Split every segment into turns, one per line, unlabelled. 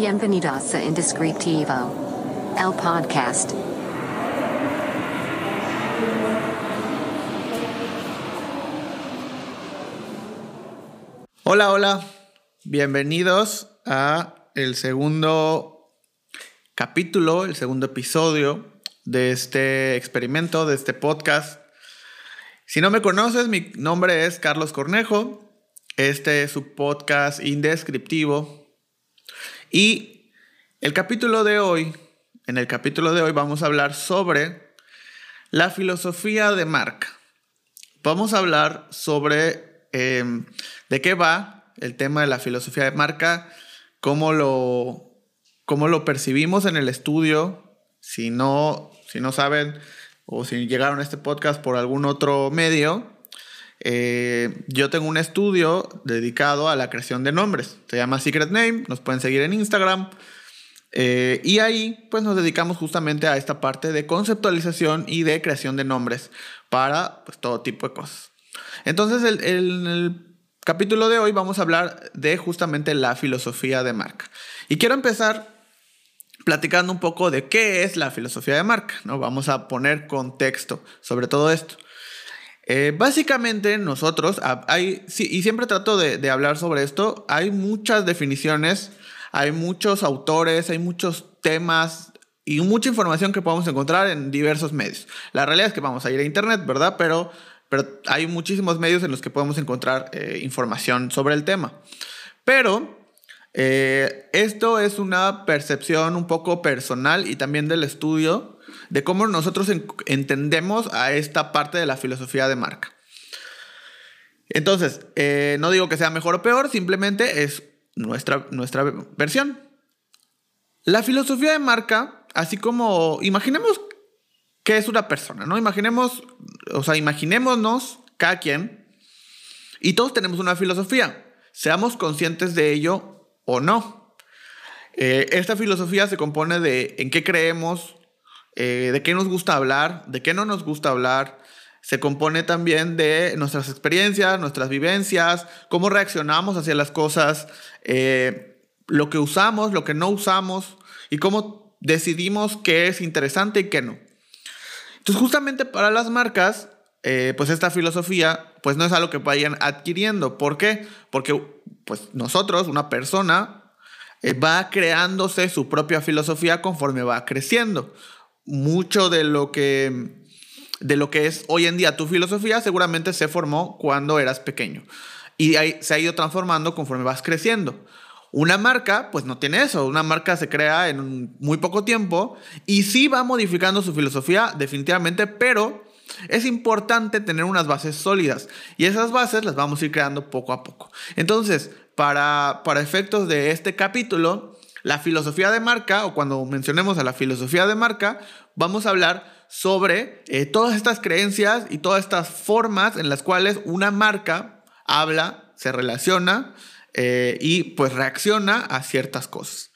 Bienvenidos a Indescriptivo, el podcast.
Hola, hola. Bienvenidos a el segundo capítulo, el segundo episodio de este experimento, de este podcast. Si no me conoces, mi nombre es Carlos Cornejo. Este es su podcast indescriptivo. Y el capítulo de hoy, en el capítulo de hoy vamos a hablar sobre la filosofía de marca. Vamos a hablar sobre em, de qué va el tema de la filosofía de marca, cómo lo, cómo lo percibimos en el estudio. Si no, si no saben o si llegaron a este podcast por algún otro medio, eh, yo tengo un estudio dedicado a la creación de nombres. Se llama Secret Name, nos pueden seguir en Instagram. Eh, y ahí pues nos dedicamos justamente a esta parte de conceptualización y de creación de nombres para pues, todo tipo de cosas. Entonces el, el capítulo de hoy vamos a hablar de justamente la filosofía de marca. Y quiero empezar platicando un poco de qué es la filosofía de marca, ¿no? Vamos a poner contexto sobre todo esto. Eh, básicamente nosotros, hay, y siempre trato de, hablar sobre esto, hay muchas definiciones, hay muchos autores, hay muchos temas y mucha información que podemos encontrar en diversos medios. La realidad es que vamos a ir a internet, ¿verdad? Pero, pero hay muchísimos medios en los que podemos encontrar eh, información sobre el tema. Pero eh, esto es una percepción un poco personal y también del estudio de cómo nosotros entendemos a esta parte de la filosofía de marca. Entonces, eh, no digo que sea mejor o peor, simplemente es nuestra, nuestra versión. La filosofía de marca, así como imaginemos que es una persona, ¿no? Imaginemos, o sea, imaginémonos cada quien y todos tenemos una filosofía. Seamos conscientes de ello o no. Eh, esta filosofía se compone de en qué creemos, eh, de qué nos gusta hablar, de qué no nos gusta hablar. Se compone también de nuestras experiencias, nuestras vivencias, cómo reaccionamos hacia las cosas, eh, lo que usamos, lo que no usamos y cómo decidimos qué es interesante y qué no. Entonces, justamente para las marcas, pues esta filosofía, pues no es algo que vayan adquiriendo. ¿Por qué? Porque pues nosotros, una persona, eh, va creándose su propia filosofía conforme va creciendo. Mucho de lo que de lo que es hoy en día tu filosofía seguramente se formó cuando eras pequeño y se ha ido transformando conforme vas creciendo. Una marca, pues no tiene eso. Una marca se crea en muy poco tiempo y sí va modificando su filosofía definitivamente, pero es importante tener unas bases sólidas y esas bases las vamos a ir creando poco a poco. Entonces, para, para efectos de este capítulo, la filosofía de marca, o cuando mencionemos a la filosofía de marca, vamos a hablar sobre eh, todas estas creencias y todas estas formas en las cuales una marca habla, se relaciona eh, y pues reacciona a ciertas cosas.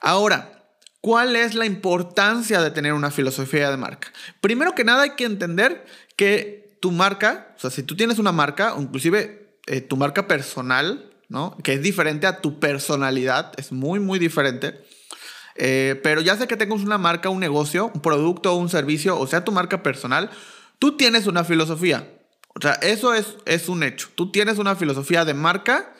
Ahora, ¿Cuál es la importancia de tener una filosofía de marca? Primero que nada hay que entender que tu marca, o sea, si tú tienes una marca, o inclusive eh, tu marca personal, ¿no? Que es diferente a tu personalidad, es muy, muy diferente. Eh, pero ya sea que tengas una marca, un negocio, un producto, un servicio, o sea, tu marca personal, tú tienes una filosofía. O sea, eso es, es un hecho. Tú tienes una filosofía de marca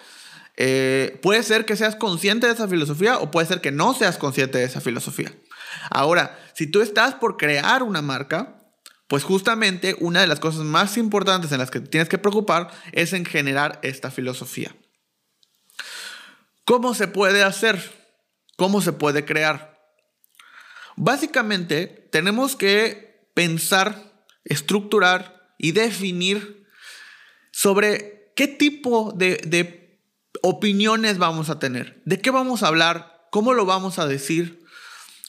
eh, puede ser que seas consciente de esa filosofía o puede ser que no seas consciente de esa filosofía. Ahora, si tú estás por crear una marca, pues justamente una de las cosas más importantes en las que tienes que preocupar es en generar esta filosofía. ¿Cómo se puede hacer? ¿Cómo se puede crear? Básicamente, tenemos que pensar, estructurar y definir sobre qué tipo de, opiniones vamos a tener, de qué vamos a hablar, cómo lo vamos a decir,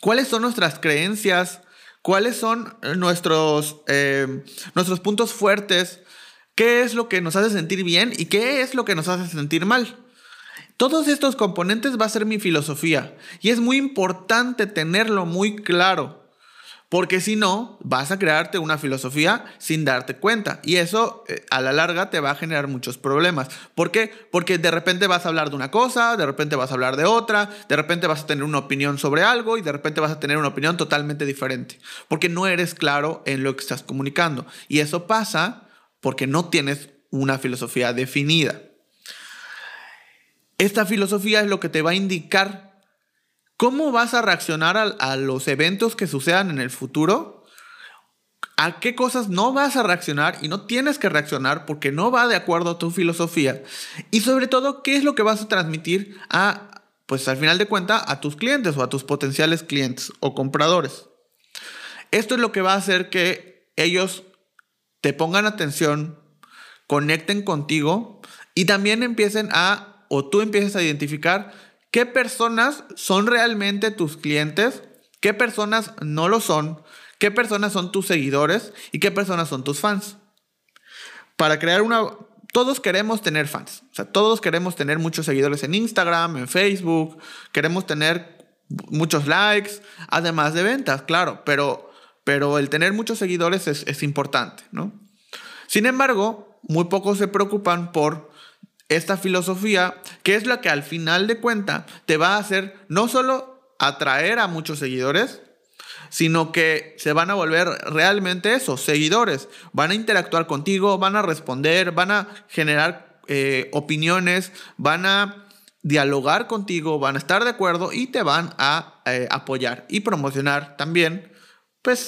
cuáles son nuestras creencias, cuáles son nuestros, eh, nuestros puntos fuertes, qué es lo que nos hace sentir bien y qué es lo que nos hace sentir mal. Todos estos componentes va a ser mi filosofía y es muy importante tenerlo muy claro Porque si no, vas a crearte una filosofía sin darte cuenta. Y eso eh, a la larga te va a generar muchos problemas. ¿Por qué? Porque de repente vas a hablar de una cosa, de repente vas a hablar de otra, de repente vas a tener una opinión sobre algo y de repente vas a tener una opinión totalmente diferente. Porque no eres claro en lo que estás comunicando. Y eso pasa porque no tienes una filosofía definida. Esta filosofía es lo que te va a indicar ¿Cómo vas a reaccionar a, los eventos que sucedan en el futuro? ¿A qué cosas no vas a reaccionar y no tienes que reaccionar porque no va de acuerdo a tu filosofía? Y sobre todo, ¿qué es lo que vas a transmitir a, pues al final de cuentas, a tus clientes o a tus potenciales clientes o compradores? Esto es lo que va a hacer que ellos te pongan atención, conecten contigo y también empiecen a, o tú empieces a identificar ¿Qué personas son realmente tus clientes? ¿Qué personas no lo son? ¿Qué personas son tus seguidores? ¿Y qué personas son tus fans? Para crear una... Todos queremos tener fans. O sea, todos queremos tener muchos seguidores en Instagram, en Facebook. Queremos tener muchos likes, además de ventas, claro. Pero, pero el tener muchos seguidores es, es importante, ¿no? Sin embargo, muy pocos se preocupan por esta filosofía, que es la que al final de cuenta te va a hacer no solo atraer a muchos seguidores, sino que se van a volver realmente esos seguidores. Van a interactuar contigo, van a responder, van a generar eh, opiniones, van a dialogar contigo, van a estar de acuerdo y te van a eh, apoyar y promocionar también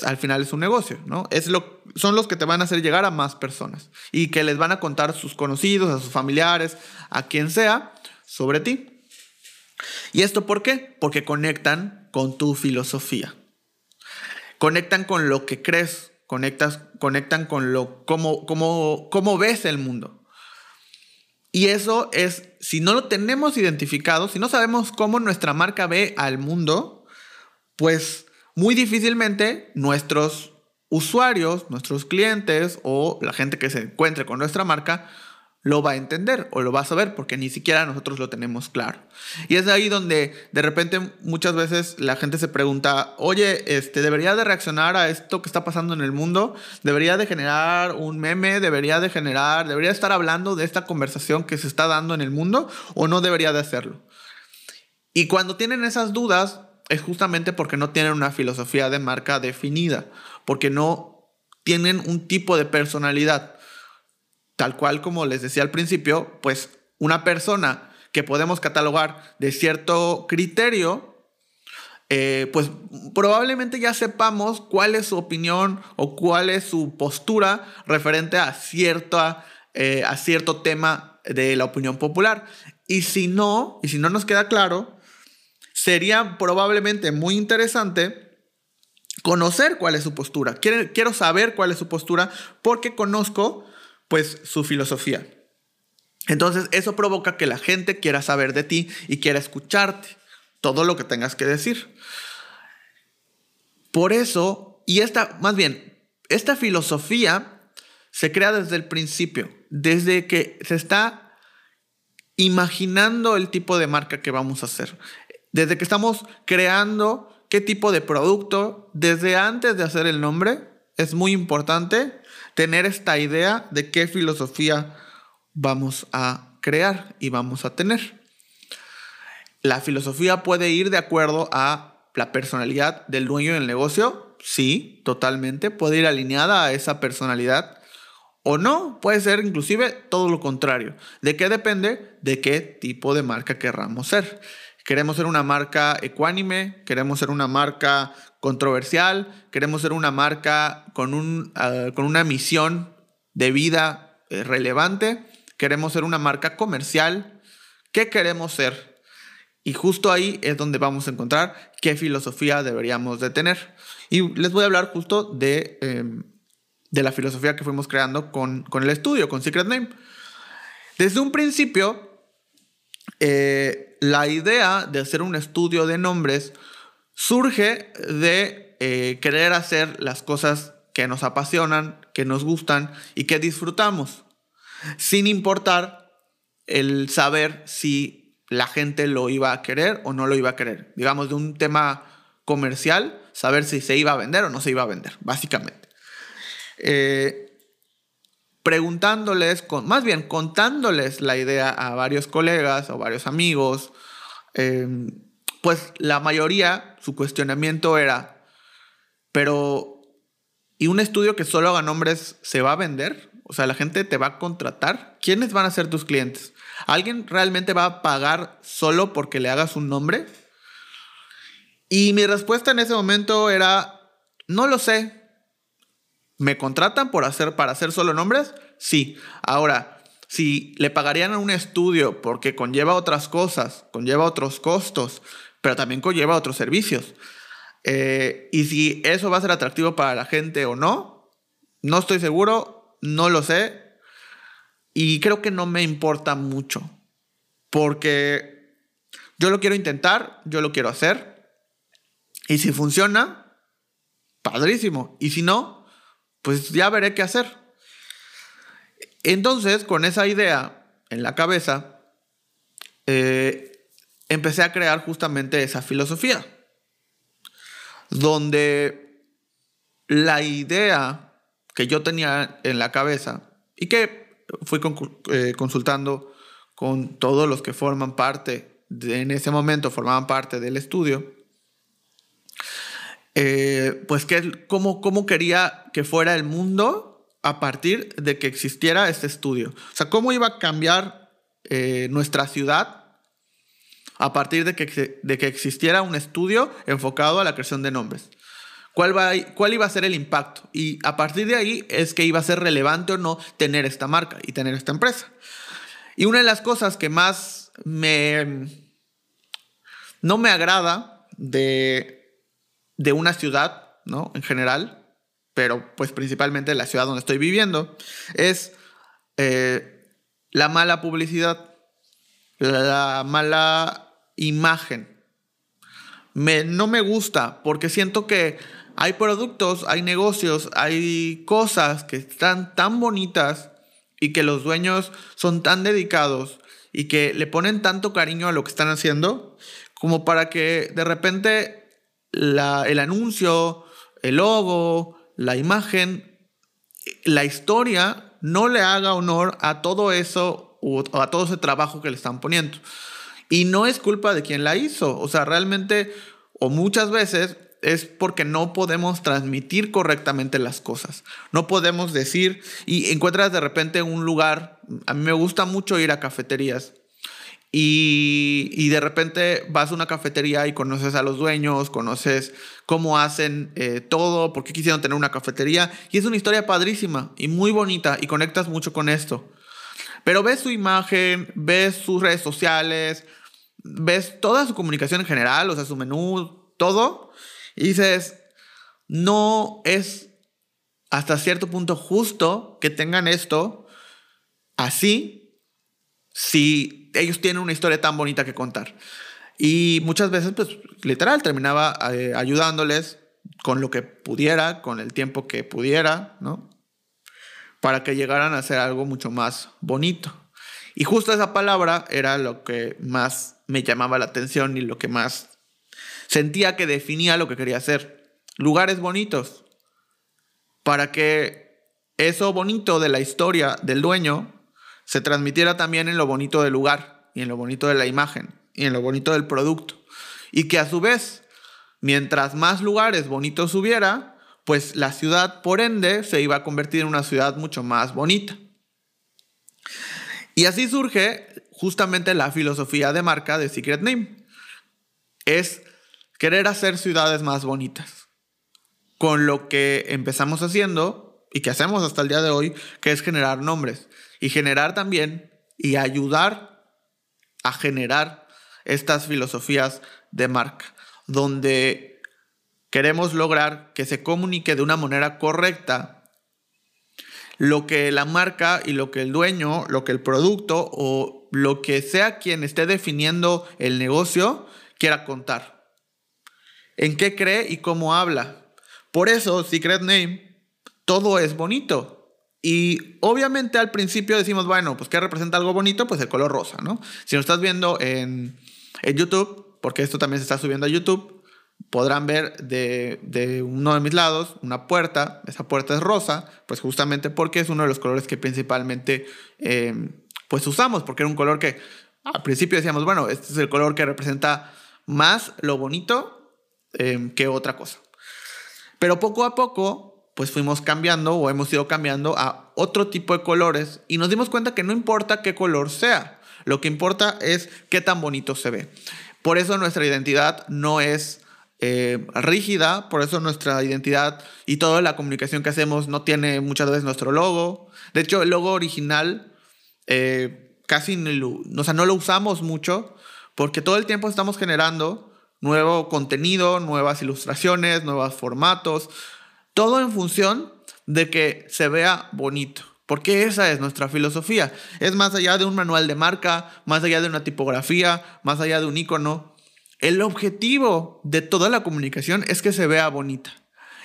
al final es un negocio, ¿no? Es lo, son los que te van a hacer llegar a más personas y que les van a contar a sus conocidos, a sus familiares, a quien sea, sobre ti. ¿Y esto por qué? Porque conectan con tu filosofía. Conectan con lo que crees, conectas, conectan con lo, cómo, cómo, cómo ves el mundo. Y eso es, si no lo tenemos identificado, si no sabemos cómo nuestra marca ve al mundo, pues muy difícilmente nuestros usuarios, nuestros clientes o la gente que se encuentre con nuestra marca lo va a entender o lo va a saber porque ni siquiera nosotros lo tenemos claro. Y es ahí donde de repente muchas veces la gente se pregunta, oye, este, ¿debería de reaccionar a esto que está pasando en el mundo? ¿Debería de generar un meme? ¿Debería de generar, debería estar hablando de esta conversación que se está dando en el mundo o no debería de hacerlo? Y cuando tienen esas dudas, es justamente porque no tienen una filosofía de marca definida, porque no tienen un tipo de personalidad. Tal cual como les decía al principio, pues una persona que podemos catalogar de cierto criterio, eh, pues probablemente ya sepamos cuál es su opinión o cuál es su postura referente a, cierta, eh, a cierto tema de la opinión popular. Y si no, y si no nos queda claro, sería probablemente muy interesante conocer cuál es su postura. Quiero, saber cuál es su postura porque conozco pues su filosofía. Entonces eso provoca que la gente quiera saber de ti y quiera escucharte todo lo que tengas que decir. Por eso, y esta, más bien, esta filosofía se crea desde el principio, desde que se está imaginando el tipo de marca que vamos a hacer. Desde que estamos creando qué tipo de producto, desde antes de hacer el nombre, es muy importante tener esta idea de qué filosofía vamos a crear y vamos a tener. La filosofía puede ir de acuerdo a la personalidad del dueño del negocio, sí, totalmente, puede ir alineada a esa personalidad o no, puede ser inclusive todo lo contrario. ¿De qué depende? De qué tipo de marca querramos ser. Queremos ser una marca ecuánime, queremos ser una marca controversial, queremos ser una marca con, un, ah, con una misión de vida eh, relevante, queremos ser una marca comercial. ¿Qué queremos ser? Y justo ahí es donde vamos a encontrar qué filosofía deberíamos de tener. Y les voy a hablar justo de, em, de la filosofía que fuimos creando con, con el estudio, con Secret Name. Desde un principio, eh, la idea de hacer un estudio de nombres surge de eh, querer hacer las cosas que nos apasionan, que nos gustan y que disfrutamos, sin importar el saber si la gente lo iba a querer o no lo iba a querer. Digamos, de un tema comercial, saber si se iba a vender o no se iba a vender, básicamente. Eh, preguntándoles, con, más bien contándoles la idea a varios colegas o varios amigos, eh, pues la mayoría, su cuestionamiento era, pero, ¿y un estudio que solo haga nombres se va a vender? O sea, la gente te va a contratar. ¿Quiénes van a ser tus clientes? ¿Alguien realmente va a pagar solo porque le hagas un nombre? Y mi respuesta en ese momento era, no lo sé, ¿Me contratan por hacer, para hacer solo nombres? Sí. Ahora, si le pagarían a un estudio porque conlleva otras cosas, conlleva otros costos, pero también conlleva otros servicios, eh, y si eso va a ser atractivo para la gente o no, no estoy seguro, no lo sé, y creo que no me importa mucho, porque yo lo quiero intentar, yo lo quiero hacer, y si funciona, padrísimo, y si no, pues ya veré qué hacer. Entonces, con esa idea en la cabeza, eh, empecé a crear justamente esa filosofía, donde la idea que yo tenía en la cabeza y que fui eh, consultando con todos los que forman parte, en ese momento formaban parte del estudio, eh, pues que, cómo, cómo quería que fuera el mundo a partir de que existiera este estudio. O sea, cómo iba a cambiar eh, nuestra ciudad a partir de que, de que existiera un estudio enfocado a la creación de nombres. ¿Cuál, va, ¿Cuál iba a ser el impacto? Y a partir de ahí es que iba a ser relevante o no tener esta marca y tener esta empresa. Y una de las cosas que más me no me agrada de, de una ciudad, ¿no? En general, pero pues principalmente la ciudad donde estoy viviendo, es eh, la mala publicidad, la mala imagen. Me, no me gusta porque siento que hay productos, hay negocios, hay cosas que están tan bonitas y que los dueños son tan dedicados y que le ponen tanto cariño a lo que están haciendo como para que de repente el anuncio, el logo, la imagen, la historia no le haga honor a todo eso o a todo ese trabajo que le están poniendo. Y no es culpa de quien la hizo, o sea, realmente o muchas veces es porque no podemos transmitir correctamente las cosas. No podemos decir y encuentras de repente un lugar, a mí me gusta mucho ir a cafeterías y, de repente vas a una cafetería y conoces a los dueños, conoces cómo hacen eh, todo, por qué quisieron tener una cafetería. Y es una historia padrísima y muy bonita y conectas mucho con esto. Pero ves su imagen, ves sus redes sociales, ves toda su comunicación en general, o sea, su menú, todo. Y dices, no es hasta cierto punto justo que tengan esto así si ellos tienen una historia tan bonita que contar. Y muchas veces, pues, literal, terminaba eh, ayudándoles con lo que pudiera, con el tiempo que pudiera, ¿no? Para que llegaran a hacer algo mucho más bonito. Y justo esa palabra era lo que más me llamaba la atención y lo que más sentía que definía lo que quería hacer. Lugares bonitos. Para que eso bonito de la historia del dueño se transmitiera también en lo bonito del lugar y en lo bonito de la imagen y en lo bonito del producto. Y que a su vez, mientras más lugares bonitos hubiera, pues la ciudad, por ende, se iba a convertir en una ciudad mucho más bonita. Y así surge justamente la filosofía de marca de Secret Name. Es querer hacer ciudades más bonitas. Con lo que empezamos haciendo y que hacemos hasta el día de hoy, que es generar nombres y generar también y ayudar a generar estas filosofías de marca, donde queremos lograr que se comunique de una manera correcta lo que la marca y lo que el dueño, lo que el producto o lo que sea quien esté definiendo el negocio quiera contar. En qué cree y cómo habla. Por eso, Secret Name, todo es bonito. Y obviamente al principio decimos, bueno, pues ¿qué representa algo bonito? Pues el color rosa, ¿no? Si lo estás viendo en, en YouTube, porque esto también se está subiendo a YouTube, podrán ver de, uno de mis lados una puerta. Esa puerta es rosa, pues justamente porque es uno de los colores que principalmente em, pues usamos, porque era un color que al principio decíamos, bueno, este es el color que representa más lo bonito em, que otra cosa. Pero poco a poco, pues fuimos cambiando o hemos ido cambiando a otro tipo de colores y nos dimos cuenta que no importa qué color sea, lo que importa es qué tan bonito se ve. Por eso nuestra identidad no es eh, rígida, por eso nuestra identidad y toda la comunicación que hacemos no tiene muchas veces nuestro logo. De hecho, el logo original eh, casi o sea, no lo usamos mucho porque todo el tiempo estamos generando nuevo contenido, nuevas ilustraciones, nuevos formatos, todo en función de que se vea bonito. Porque esa es nuestra filosofía. Es más allá de un manual de marca, más allá de una tipografía, más allá de un icono. El objetivo de toda la comunicación es que se vea bonita.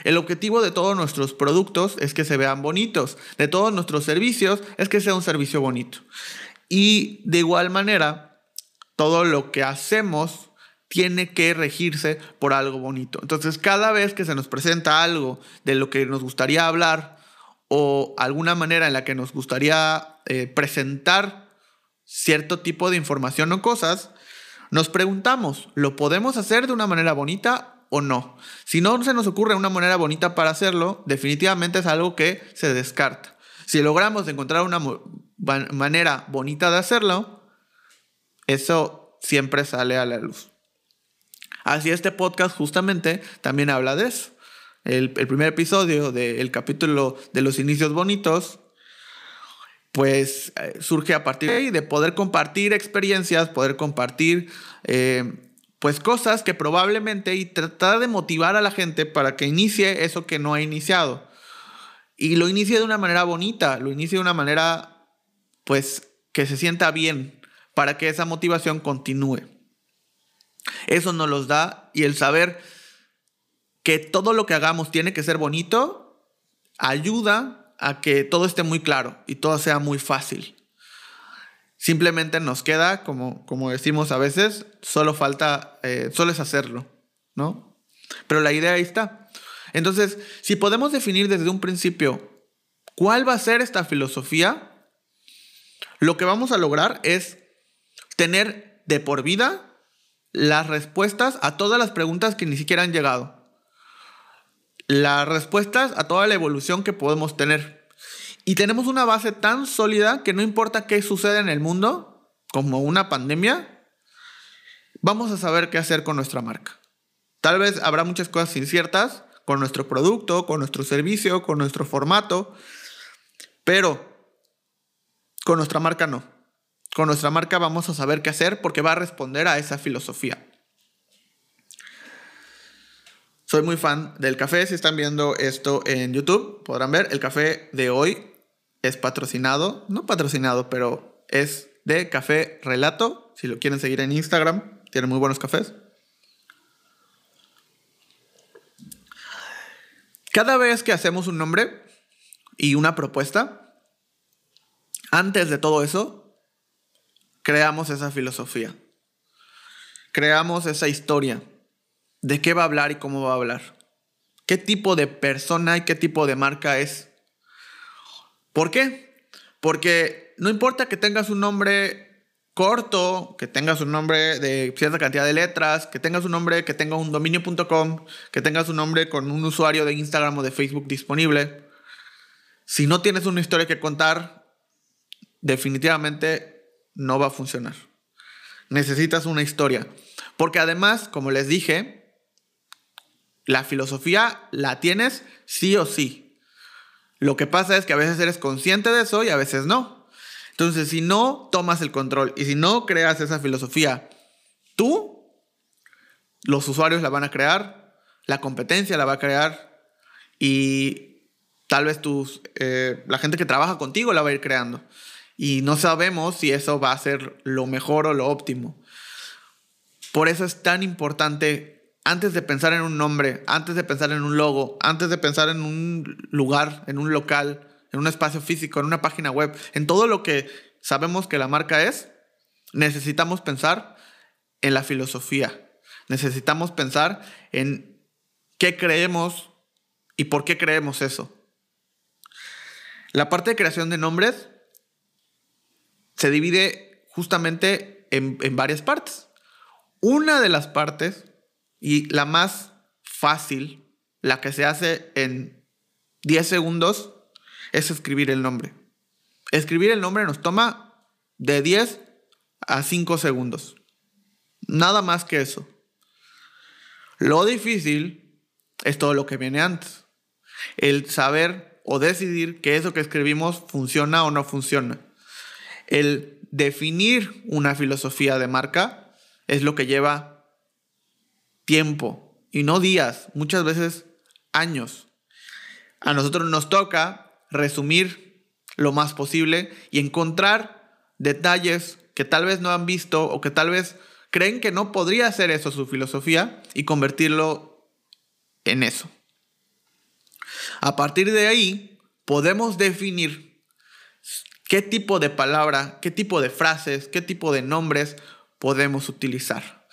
El objetivo de todos nuestros productos es que se vean bonitos. De todos nuestros servicios es que sea un servicio bonito. Y de igual manera, todo lo que hacemos tiene que regirse por algo bonito. Entonces, cada vez que se nos presenta algo de lo que nos gustaría hablar o alguna manera en la que nos gustaría eh, presentar cierto tipo de información o cosas, nos preguntamos, ¿lo podemos hacer de una manera bonita o no? Si no se nos ocurre una manera bonita para hacerlo, definitivamente es algo que se descarta. Si logramos encontrar una manera bonita de hacerlo, eso siempre sale a la luz. Así este podcast justamente también habla de eso. El, primer episodio del capítulo de los inicios bonitos pues eh, surge a partir de ahí, de poder compartir experiencias, poder compartir eh, pues cosas que probablemente y tratar de motivar a la gente para que inicie eso que no ha iniciado. Y lo inicie de una manera bonita, lo inicie de una manera pues que se sienta bien para que esa motivación continúe. Eso nos los da y el saber que todo lo que hagamos tiene que ser bonito ayuda a que todo esté muy claro y todo sea muy fácil. Simplemente nos queda, como, como decimos a veces, solo falta, eh, solo es hacerlo, ¿no? Pero la idea ahí está. Entonces, si podemos definir desde un principio cuál va a ser esta filosofía, lo que vamos a lograr es tener de por vida las respuestas a todas las preguntas que ni siquiera han llegado las respuestas a toda la evolución que podemos tener. Y tenemos una base tan sólida que no importa qué sucede en el mundo, como una pandemia, vamos a saber qué hacer con nuestra marca. Tal vez habrá muchas cosas inciertas con nuestro producto, con nuestro servicio, con nuestro formato, pero con nuestra marca no. Con nuestra marca vamos a saber qué hacer porque va a responder a esa filosofía. Soy muy fan del café. Si están viendo esto en YouTube, podrán ver. El café de hoy es patrocinado. No patrocinado, pero es de Café Relato. Si lo quieren seguir en Instagram, tiene muy buenos cafés. Cada vez que hacemos un nombre y una propuesta, antes de todo eso, creamos esa filosofía. Creamos esa historia de qué va a hablar y cómo va a hablar. ¿Qué tipo de persona y qué tipo de marca es? ¿Por qué? Porque no importa que tengas un nombre corto, que tengas un nombre de cierta cantidad de letras, que tengas un nombre que tenga un dominio.com, que tengas un nombre con un usuario de Instagram o de Facebook disponible. Si no tienes una historia que contar, definitivamente no va a funcionar. Necesitas una historia. Porque además, como les dije, la filosofía la tienes sí o sí. Lo que pasa es que a veces eres consciente de eso y a veces no. Entonces, si no tomas el control y si no creas esa filosofía, tú, los usuarios la van a crear, la competencia la va a crear y tal vez tus, eh, la gente que trabaja contigo la va a ir creando. Y no sabemos si eso va a ser lo mejor o lo óptimo. Por eso es tan importante antes de pensar en un nombre, antes de pensar en un logo, antes de pensar en un lugar, en un local, en un espacio físico, en una página web, en todo lo que sabemos que la marca es, necesitamos pensar en la filosofía. necesitamos pensar en qué creemos y por qué creemos eso. La parte de creación de nombres se divide justamente en, en varias partes. Una de las partes, y la más fácil, la que se hace en 10 segundos, es escribir el nombre. Escribir el nombre nos toma de 10 a 5 segundos. Nada más que eso. Lo difícil es todo lo que viene antes. El saber o decidir que eso que escribimos funciona o no funciona. El definir una filosofía de marca es lo que lleva tiempo y no días, muchas veces años. A nosotros nos toca resumir lo más posible y encontrar detalles que tal vez no han visto o que tal vez creen que no podría ser eso su filosofía y convertirlo en eso. A partir de ahí, podemos definir qué tipo de palabra, qué tipo de frases, qué tipo de nombres podemos utilizar.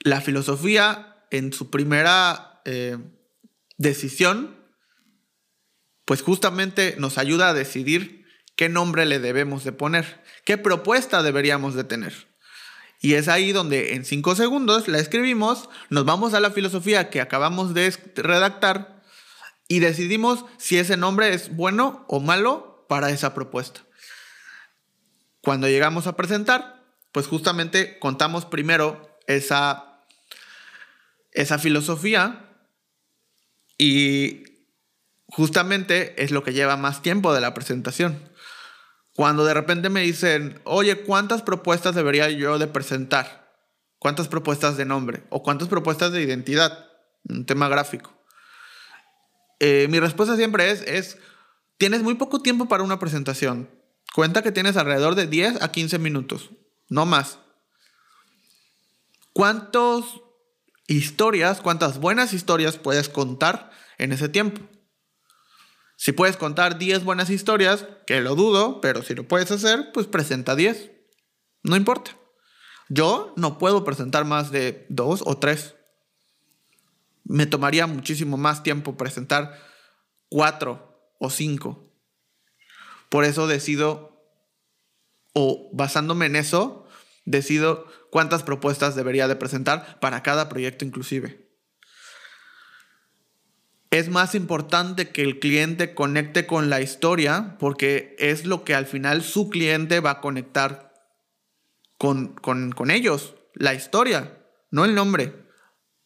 La filosofía en su primera eh, decisión, pues justamente nos ayuda a decidir qué nombre le debemos de poner, qué propuesta deberíamos de tener. Y es ahí donde en cinco segundos la escribimos, nos vamos a la filosofía que acabamos de redactar y decidimos si ese nombre es bueno o malo para esa propuesta. Cuando llegamos a presentar, pues justamente contamos primero esa, esa filosofía y justamente es lo que lleva más tiempo de la presentación. Cuando de repente me dicen, oye, ¿cuántas propuestas debería yo de presentar? ¿Cuántas propuestas de nombre? ¿O cuántas propuestas de identidad? Un tema gráfico. Eh, mi respuesta siempre es, es, tienes muy poco tiempo para una presentación. Cuenta que tienes alrededor de 10 a 15 minutos, no más. ¿Cuántas historias, cuántas buenas historias puedes contar en ese tiempo? Si puedes contar 10 buenas historias, que lo dudo, pero si lo puedes hacer, pues presenta 10. No importa. Yo no puedo presentar más de 2 o 3. Me tomaría muchísimo más tiempo presentar 4 o 5. Por eso decido, o basándome en eso, decido cuántas propuestas debería de presentar para cada proyecto inclusive es más importante que el cliente conecte con la historia porque es lo que al final su cliente va a conectar con, con, ellos, la historia, no el nombre.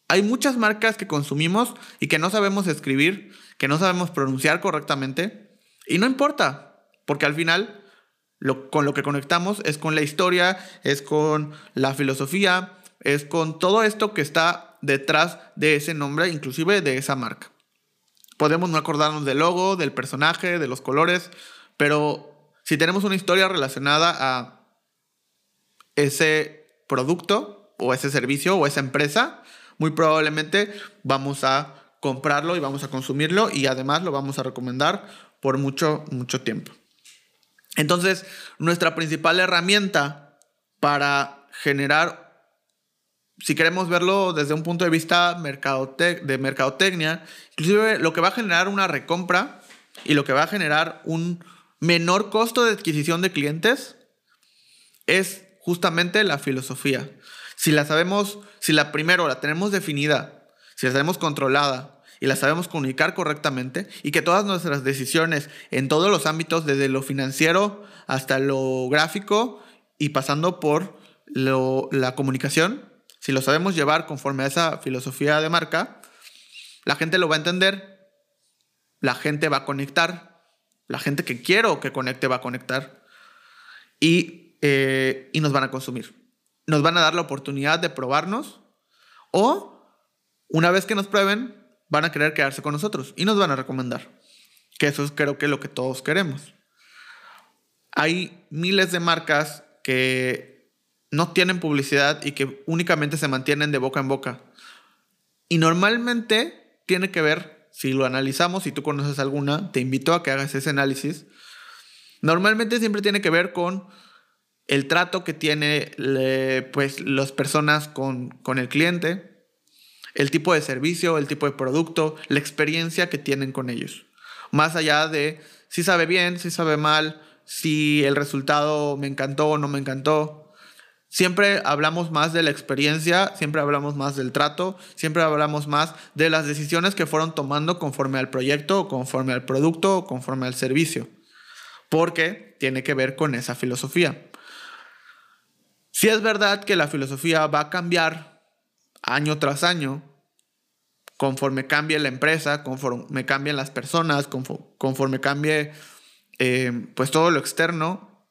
Hay muchas marcas que consumimos y que no sabemos escribir, que no sabemos pronunciar correctamente y no importa, porque al final con lo que conectamos es con la historia, es con la filosofía, es con todo esto que está detrás de ese nombre, inclusive de esa marca. Podemos no acordarnos del logo, del personaje, de los colores, pero si tenemos una historia relacionada a ese producto o ese servicio o esa empresa, muy probablemente vamos a comprarlo y vamos a consumirlo y además lo vamos a recomendar por mucho, mucho tiempo. Entonces, nuestra principal herramienta para generar si queremos verlo desde un punto de vista de mercadotecnia, inclusive lo que va a generar una recompra y lo que va a generar un menor costo de adquisición de clientes es justamente la filosofía. Si la sabemos, si la primero la tenemos definida, si la sabemos controlada y la sabemos comunicar correctamente y que todas nuestras decisiones en todos los ámbitos, desde lo financiero hasta lo gráfico y pasando por la comunicación, si lo sabemos llevar conforme a esa filosofía de marca, la gente lo va a entender, la gente va a conectar, la gente que quiero que conecte va a conectar y, eh, y nos van a consumir. Nos van a dar la oportunidad de probarnos o una vez que nos prueben, van a querer quedarse con nosotros y nos van a recomendar. Que eso es creo que lo que todos queremos. Hay miles de marcas que no tienen publicidad y que únicamente se mantienen de boca en boca. Y normalmente tiene que ver, si lo analizamos, si tú conoces alguna, te invito a que hagas ese análisis. Normalmente siempre tiene que ver con el trato que tiene pues las personas con, con el cliente, el tipo de servicio, el tipo de producto, la experiencia que tienen con ellos. Más allá de si sabe bien, si sabe mal, si el resultado me encantó o no me encantó. Siempre hablamos más de la experiencia, siempre hablamos más del trato, siempre hablamos más de las decisiones que fueron tomando conforme al proyecto, conforme al producto, conforme al servicio. Porque tiene que ver con esa filosofía. Si es verdad que la filosofía va a cambiar año tras año, conforme cambie la empresa, conforme cambien las personas, conforme, cambie eh, pues todo lo externo,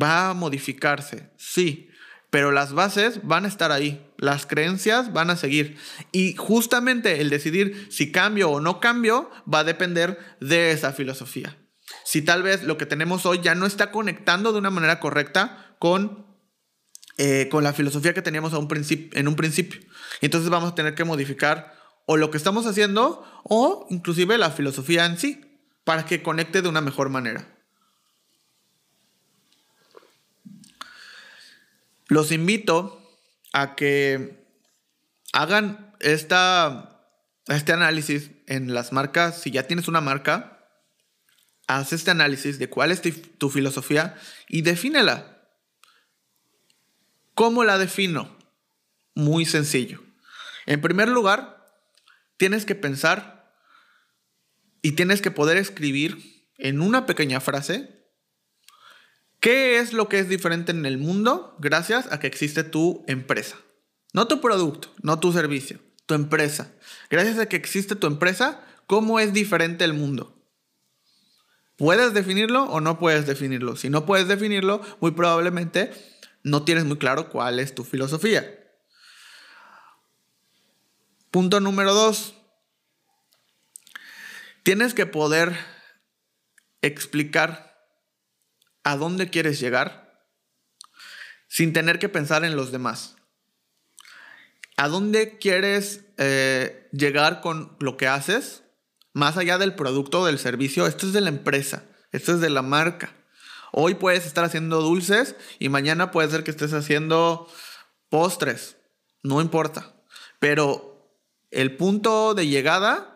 va a modificarse, sí, pero las bases van a estar ahí, las creencias van a seguir. Y justamente el decidir si cambio o no cambio va a depender de esa filosofía. Si tal vez lo que tenemos hoy ya no está conectando de una manera correcta con eh, con la filosofía que teníamos a en un principio. Entonces vamos a tener que modificar o lo que estamos haciendo o inclusive la filosofía en sí para que conecte de una mejor manera. Los invito a que hagan esta, este análisis en las marcas. Si ya tienes una marca, haz este análisis de cuál es tu filosofía y defínela. ¿Cómo la defino? Muy sencillo. En primer lugar, tienes que pensar y tienes que poder escribir en una pequeña frase qué es lo que es diferente en el mundo gracias a que existe tu empresa. No tu producto, no tu servicio, tu empresa. Gracias a que existe tu empresa, ¿cómo es diferente el mundo? ¿Puedes definirlo o no puedes definirlo? Si no puedes definirlo, muy probablemente no tienes muy claro cuál es tu filosofía. Punto número dos. Tienes que poder explicar a dónde quieres llegar sin tener que pensar en los demás. ¿A dónde quieres eh, llegar con lo que haces? Más allá del producto o del servicio, esto es de la empresa, esto es de la marca. Hoy puedes estar haciendo dulces y mañana puede ser que estés haciendo postres. No importa. Pero el punto de llegada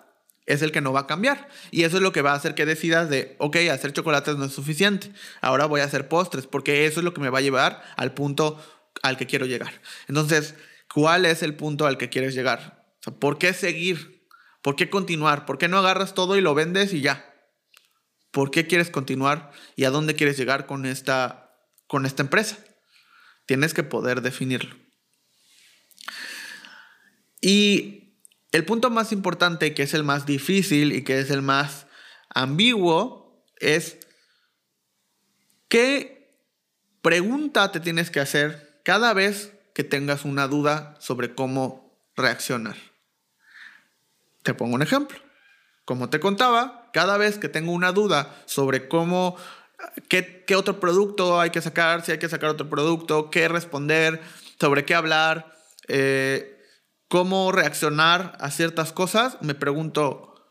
es el que no va a cambiar. Y eso es lo que va a hacer que decidas de, ok, hacer chocolates no es suficiente. Ahora voy a hacer postres porque eso es lo que me va a llevar al punto al que quiero llegar. Entonces, ¿cuál es el punto al que quieres llegar? ¿Por qué seguir? ¿Por qué continuar? ¿Por qué no agarras todo y lo vendes y ya? ¿Por qué quieres continuar y a dónde quieres llegar con esta, con esta empresa? Tienes que poder definirlo. Y el punto más importante, que es el más difícil y que es el más ambiguo, es qué pregunta te tienes que hacer cada vez que tengas una duda sobre cómo reaccionar. Te pongo un ejemplo. Como te contaba, cada vez que tengo una duda sobre cómo, qué, otro producto hay que sacar, si hay que sacar otro producto, qué responder, sobre qué hablar, eh, cómo reaccionar a ciertas cosas, me pregunto,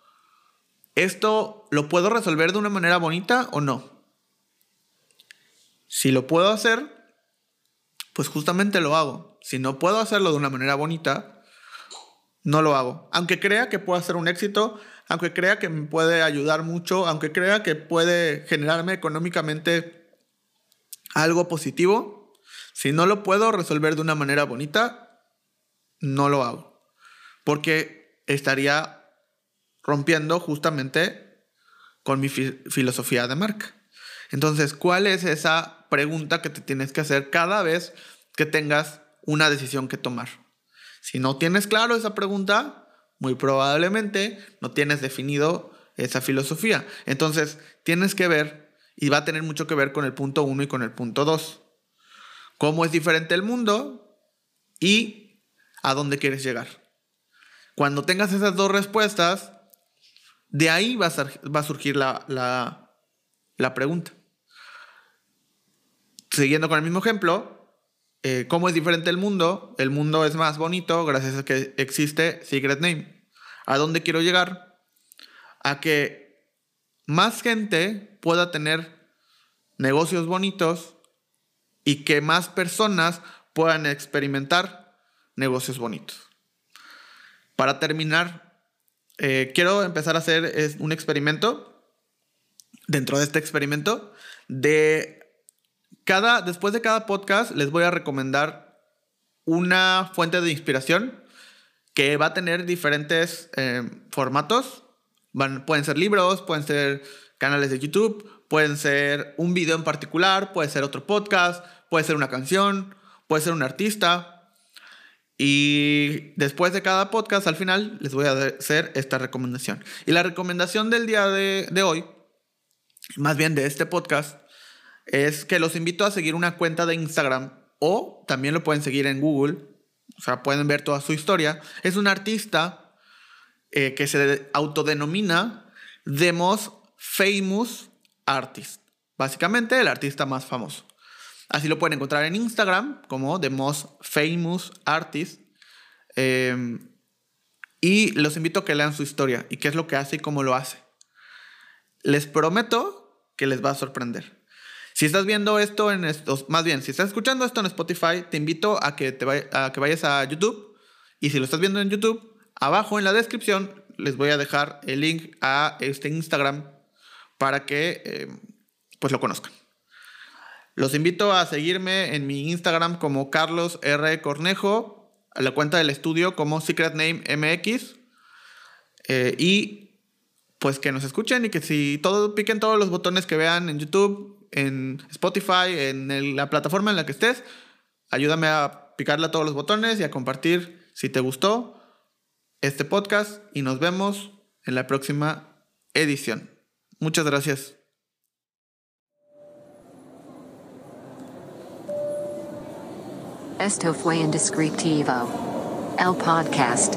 ¿esto lo puedo resolver de una manera bonita o no? Si lo puedo hacer, pues justamente lo hago. Si no puedo hacerlo de una manera bonita, no lo hago. Aunque crea que puedo hacer un éxito, aunque crea que me puede ayudar mucho, aunque crea que puede generarme económicamente algo positivo, si no lo puedo resolver de una manera bonita, no lo hago. Porque estaría rompiendo justamente con mi filosofía de marca. Entonces, ¿cuál es esa pregunta que te tienes que hacer cada vez que tengas una decisión que tomar? Si no tienes claro esa pregunta, muy probablemente no tienes definido esa filosofía. Entonces, tienes que ver, y va a tener mucho que ver con el punto 1 y con el punto 2. ¿Cómo es diferente el mundo y a dónde quieres llegar? Cuando tengas esas dos respuestas, de ahí va a, surgir la, la, pregunta. Siguiendo con el mismo ejemplo, eh, ¿cómo es diferente el mundo? El mundo es más bonito gracias a que existe Secret Name. ¿A dónde quiero llegar? A que más gente pueda tener negocios bonitos y que más personas puedan experimentar negocios bonitos. para terminar, eh, quiero empezar a hacer un experimento. Dentro de este experimento, de cada, después de cada podcast, les voy a recomendar una fuente de inspiración que va a tener diferentes eh, formatos. Pueden ser libros, pueden ser canales de YouTube, pueden ser un video en particular, puede ser otro podcast, puede ser una canción, puede ser un artista. Y después de cada podcast, al final, les voy a hacer esta recomendación. Y la recomendación del día de hoy, más bien de este podcast, es que los invito a seguir una cuenta de Instagram o también lo pueden seguir en Google, o sea, pueden ver toda su historia. Es un artista eh, que se autodenomina The Most Famous Artist, básicamente el artista más famoso. Así lo pueden encontrar en Instagram como The Most Famous Artist. Em, y los invito a que lean su historia y qué es lo que hace y cómo lo hace. Les prometo que les va a sorprender. Si estás viendo esto en más bien, si estás escuchando esto en Spotify, te invito a que, te vayas a YouTube. Y si lo estás viendo en YouTube, abajo en la descripción les voy a dejar el link a este Instagram para que eh, pues lo conozcan. Los invito a seguirme en mi Instagram como Carlos R. Cornejo, a la cuenta del estudio como Secret Name MX. Eh, y pues que nos escuchen y que si todo piquen todos los botones que vean en YouTube en Spotify, en la plataforma en la que estés. Ayúdame a picarle a todos los botones y a compartir si te gustó este podcast y nos vemos en la próxima edición. Muchas gracias.
Esto fue Indescriptivo. El podcast.